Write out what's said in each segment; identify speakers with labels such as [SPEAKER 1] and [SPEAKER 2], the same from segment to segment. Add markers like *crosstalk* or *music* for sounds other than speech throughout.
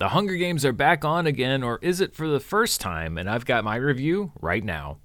[SPEAKER 1] The Hunger Games are back on again, or is it for the first time? And I've got my review right now.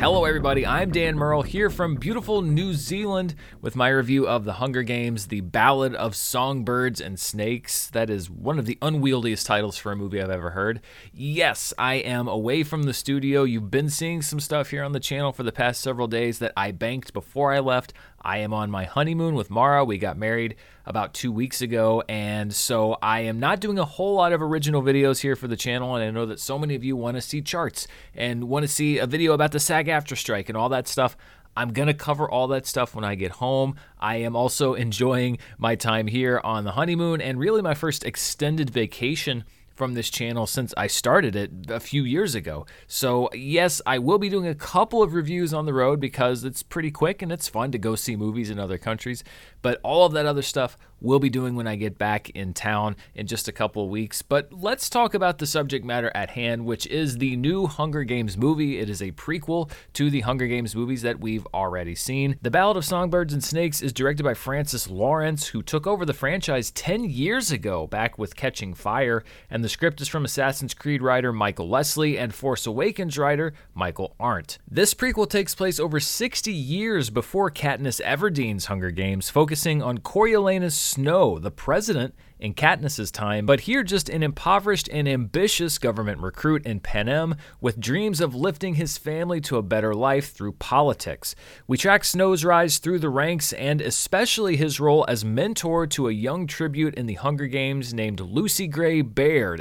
[SPEAKER 1] Hello, everybody. I'm Dan Murrell here from beautiful New Zealand with my review of The Hunger Games, The Ballad of Songbirds and Snakes. That is one of the unwieldiest titles for a movie I've ever heard. Yes, I am away from the studio. You've been seeing some stuff here on the channel for the past several days that I banked before I left. I am on my honeymoon with Mara. We got married about two weeks ago, and so I am not doing a whole lot of original videos here for the channel. And I know that so many of you want to see charts and want to see a video about the SAG-AFTRA strike and all that stuff. I'm going to cover all that stuff when I get home. I am also *laughs* enjoying my time here on the honeymoon and really my first extended vacation from this channel since I started it a few years ago. So, yes, I will be doing a couple of reviews on the road because it's pretty quick and it's fun to go see movies in other countries. But all of that other stuff we'll be doing when I get back in town in just a couple of weeks. But let's talk about the subject matter at hand, which is the new Hunger Games movie. It is a prequel to the Hunger Games movies that we've already seen. The Ballad of Songbirds and Snakes is directed by Francis Lawrence, who took over the franchise 10 years ago back with Catching Fire, and the script is from Assassin's Creed writer Michael Lesslie and Force Awakens writer Michael Arndt. This prequel takes place over 60 years before Katniss Everdeen's Hunger Games, focusing on Coriolanus Snow, the president in Katniss's time, but here just an impoverished and ambitious government recruit in Panem with dreams of lifting his family to a better life through politics. We track Snow's rise through the ranks and especially his role as mentor to a young tribute in the Hunger Games named Lucy Gray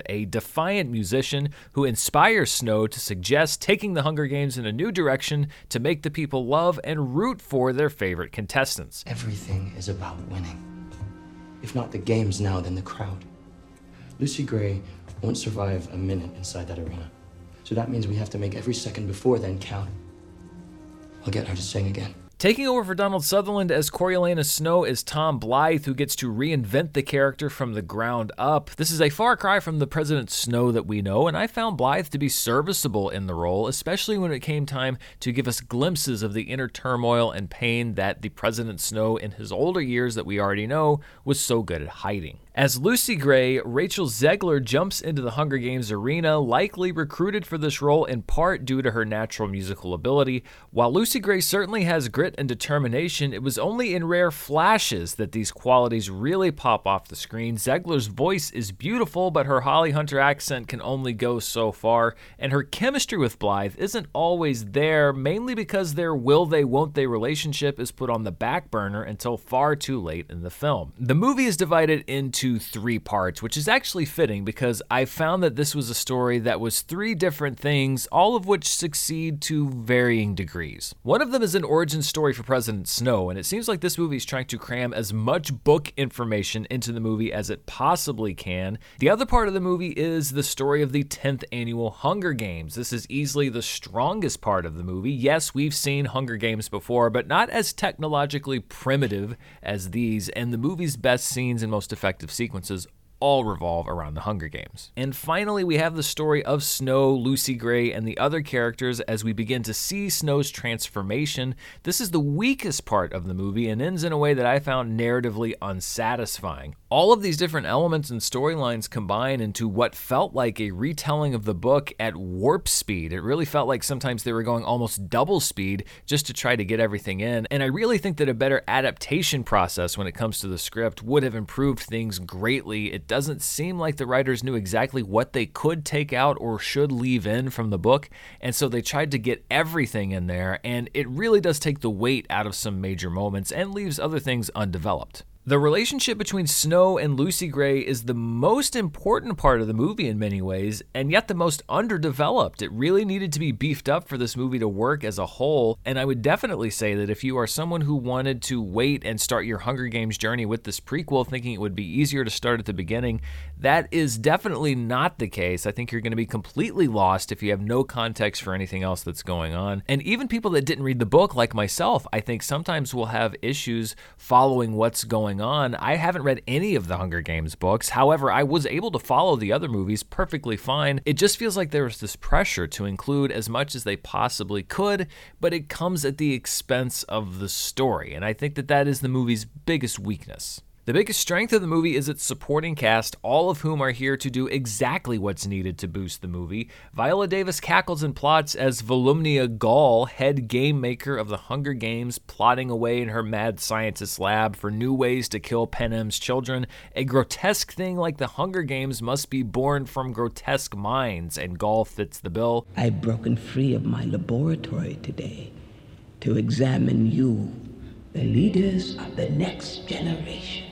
[SPEAKER 1] A defiant musician who inspires Snow to suggest taking the Hunger Games in a new direction to make the people love and root for their favorite contestants.
[SPEAKER 2] Everything is about winning. If not the games now, then the crowd. Lucy Gray won't survive a minute inside that arena. So that means we have to make every second before then count. I'll get her to sing again.
[SPEAKER 1] Taking over for Donald Sutherland as Coriolanus Snow is Tom Blyth, who gets to reinvent the character from the ground up. This is a far cry from the President Snow that we know, and I found Blyth to be serviceable in the role, especially when it came time to give us glimpses of the inner turmoil and pain that the President Snow in his older years that we already know was so good at hiding. As Lucy Gray, Rachel Zegler jumps into the Hunger Games arena, likely recruited for this role in part due to her natural musical ability. While Lucy Gray certainly has grit and determination, it was only in rare flashes that these qualities really pop off the screen. Zegler's voice is beautiful, but her Holly Hunter accent can only go so far, and her chemistry with Blyth isn't always there, mainly because their will they won't they relationship is put on the back burner until far too late in the film. The movie is divided into into three parts, which is actually fitting because I found that this was a story that was three different things, all of which succeed to varying degrees. One of them is an origin story for President Snow, and it seems like this movie is trying to cram as much book information into the movie as it possibly can. The other part of the movie is the story of the 10th annual Hunger Games. This is easily the strongest part of the movie. Yes, we've seen Hunger Games before, but not as technologically primitive as these, and the movie's best scenes and most effective sequences all revolve around the Hunger Games. And finally, we have the story of Snow, Lucy Gray, and the other characters as we begin to see Snow's transformation. This is the weakest part of the movie and ends in a way that I found narratively unsatisfying. All of these different elements and storylines combine into what felt like a retelling of the book at warp speed. It really felt like sometimes they were going almost double speed just to try to get everything in. And I really think that a better adaptation process when it comes to the script would have improved things greatly. It doesn't seem like the writers knew exactly what they could take out or should leave in from the book, and so they tried to get everything in there, and it really does take the weight out of some major moments and leaves other things undeveloped. The relationship between Snow and Lucy Gray is the most important part of the movie in many ways, and yet the most underdeveloped. It really needed to be beefed up for this movie to work as a whole, and I would definitely say that if you are someone who wanted to wait and start your Hunger Games journey with this prequel, thinking it would be easier to start at the beginning, that is definitely not the case. I think you're going to be completely lost if you have no context for anything else that's going on. And even people that didn't read the book, like myself, I think sometimes will have issues following what's going going on. I haven't read any of the Hunger Games books. However, I was able to follow the other movies perfectly fine. It just feels like there was this pressure to include as much as they possibly could, but it comes at the expense of the story. And I think that that is the movie's biggest weakness. The biggest strength of the movie is its supporting cast, all of whom are here to do exactly what's needed to boost the movie. Viola Davis cackles and plots as Volumnia Gall, head game maker of the Hunger Games, plotting away in her mad scientist lab for new ways to kill Panem's children. A grotesque thing like the Hunger Games must be born from grotesque minds, and Gall fits the bill.
[SPEAKER 3] I've broken free of my laboratory today to examine you, the leaders of the next generation.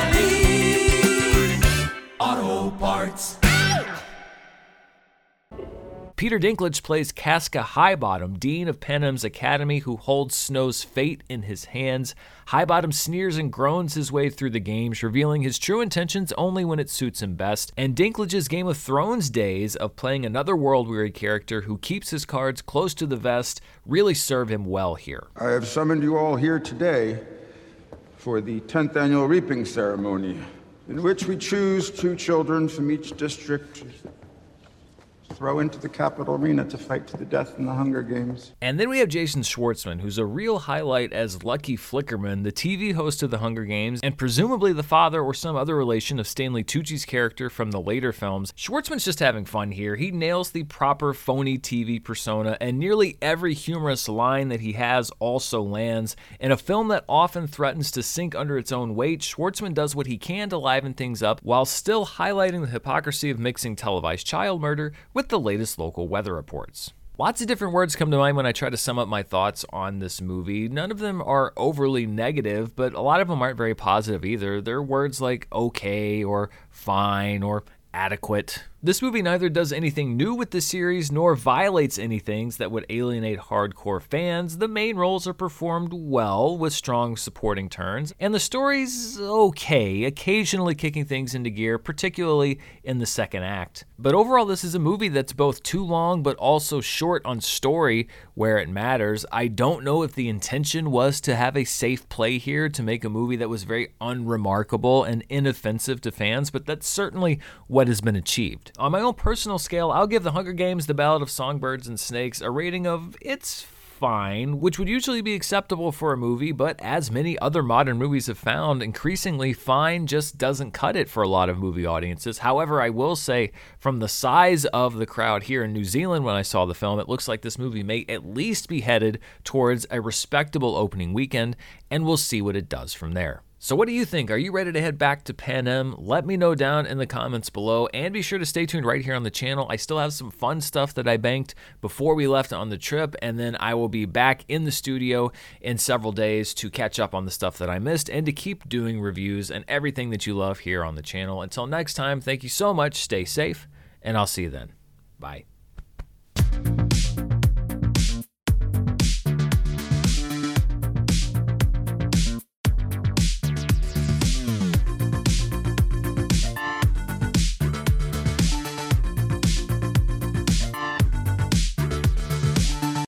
[SPEAKER 1] Peter Dinklage plays Casca Highbottom, Dean of Panem's Academy, who holds Snow's fate in his hands. Highbottom sneers and groans his way through the games, revealing his true intentions only when it suits him best. And Dinklage's Game of Thrones days of playing another world weary character who keeps his cards close to the vest really serve him well here.
[SPEAKER 4] I have summoned you all here today for the 10th annual reaping ceremony in which we choose two children from each district throw into the Capitol Arena to fight to the death in the Hunger Games.
[SPEAKER 1] And then we have Jason Schwartzman, who's a real highlight as Lucky Flickerman, the TV host of the Hunger Games, and presumably the father or some other relation of Stanley Tucci's character from the later films. Schwartzman's just having fun here. He nails the proper phony TV persona, and nearly every humorous line that he has also lands. In a film that often threatens to sink under its own weight, Schwartzman does what he can to liven things up while still highlighting the hypocrisy of mixing televised child murder with the latest local weather reports. Lots of different words come to mind when I try to sum up my thoughts on this movie. None of them are overly negative, but a lot of them aren't very positive either. They're words like okay or fine or adequate. This movie neither does anything new with the series nor violates anything that would alienate hardcore fans. The main roles are performed well with strong supporting turns, and the story's okay, occasionally kicking things into gear, particularly in the second act. But overall, this is a movie that's both too long but also short on story where it matters. I don't know if the intention was to have a safe play here to make a movie that was very unremarkable and inoffensive to fans, but that's certainly what has been achieved. On my own personal scale, I'll give The Hunger Games The Ballad of Songbirds and Snakes a rating of it's fine, which would usually be acceptable for a movie, but as many other modern movies have found, increasingly fine just doesn't cut it for a lot of movie audiences. However, I will say, from the size of the crowd here in New Zealand when I saw the film, it looks like this movie may at least be headed towards a respectable opening weekend, and we'll see what it does from there. So, what do you think? Are you ready to head back to Pan Panem? Let me know down in the comments below, and be sure to stay tuned right here on the channel. I still have some fun stuff that I banked before we left on the trip, and then I will be back in the studio in several days to catch up on the stuff that I missed and to keep doing reviews and everything that you love here on the channel. Until next time, thank you so much, stay safe, and I'll see you then. Bye.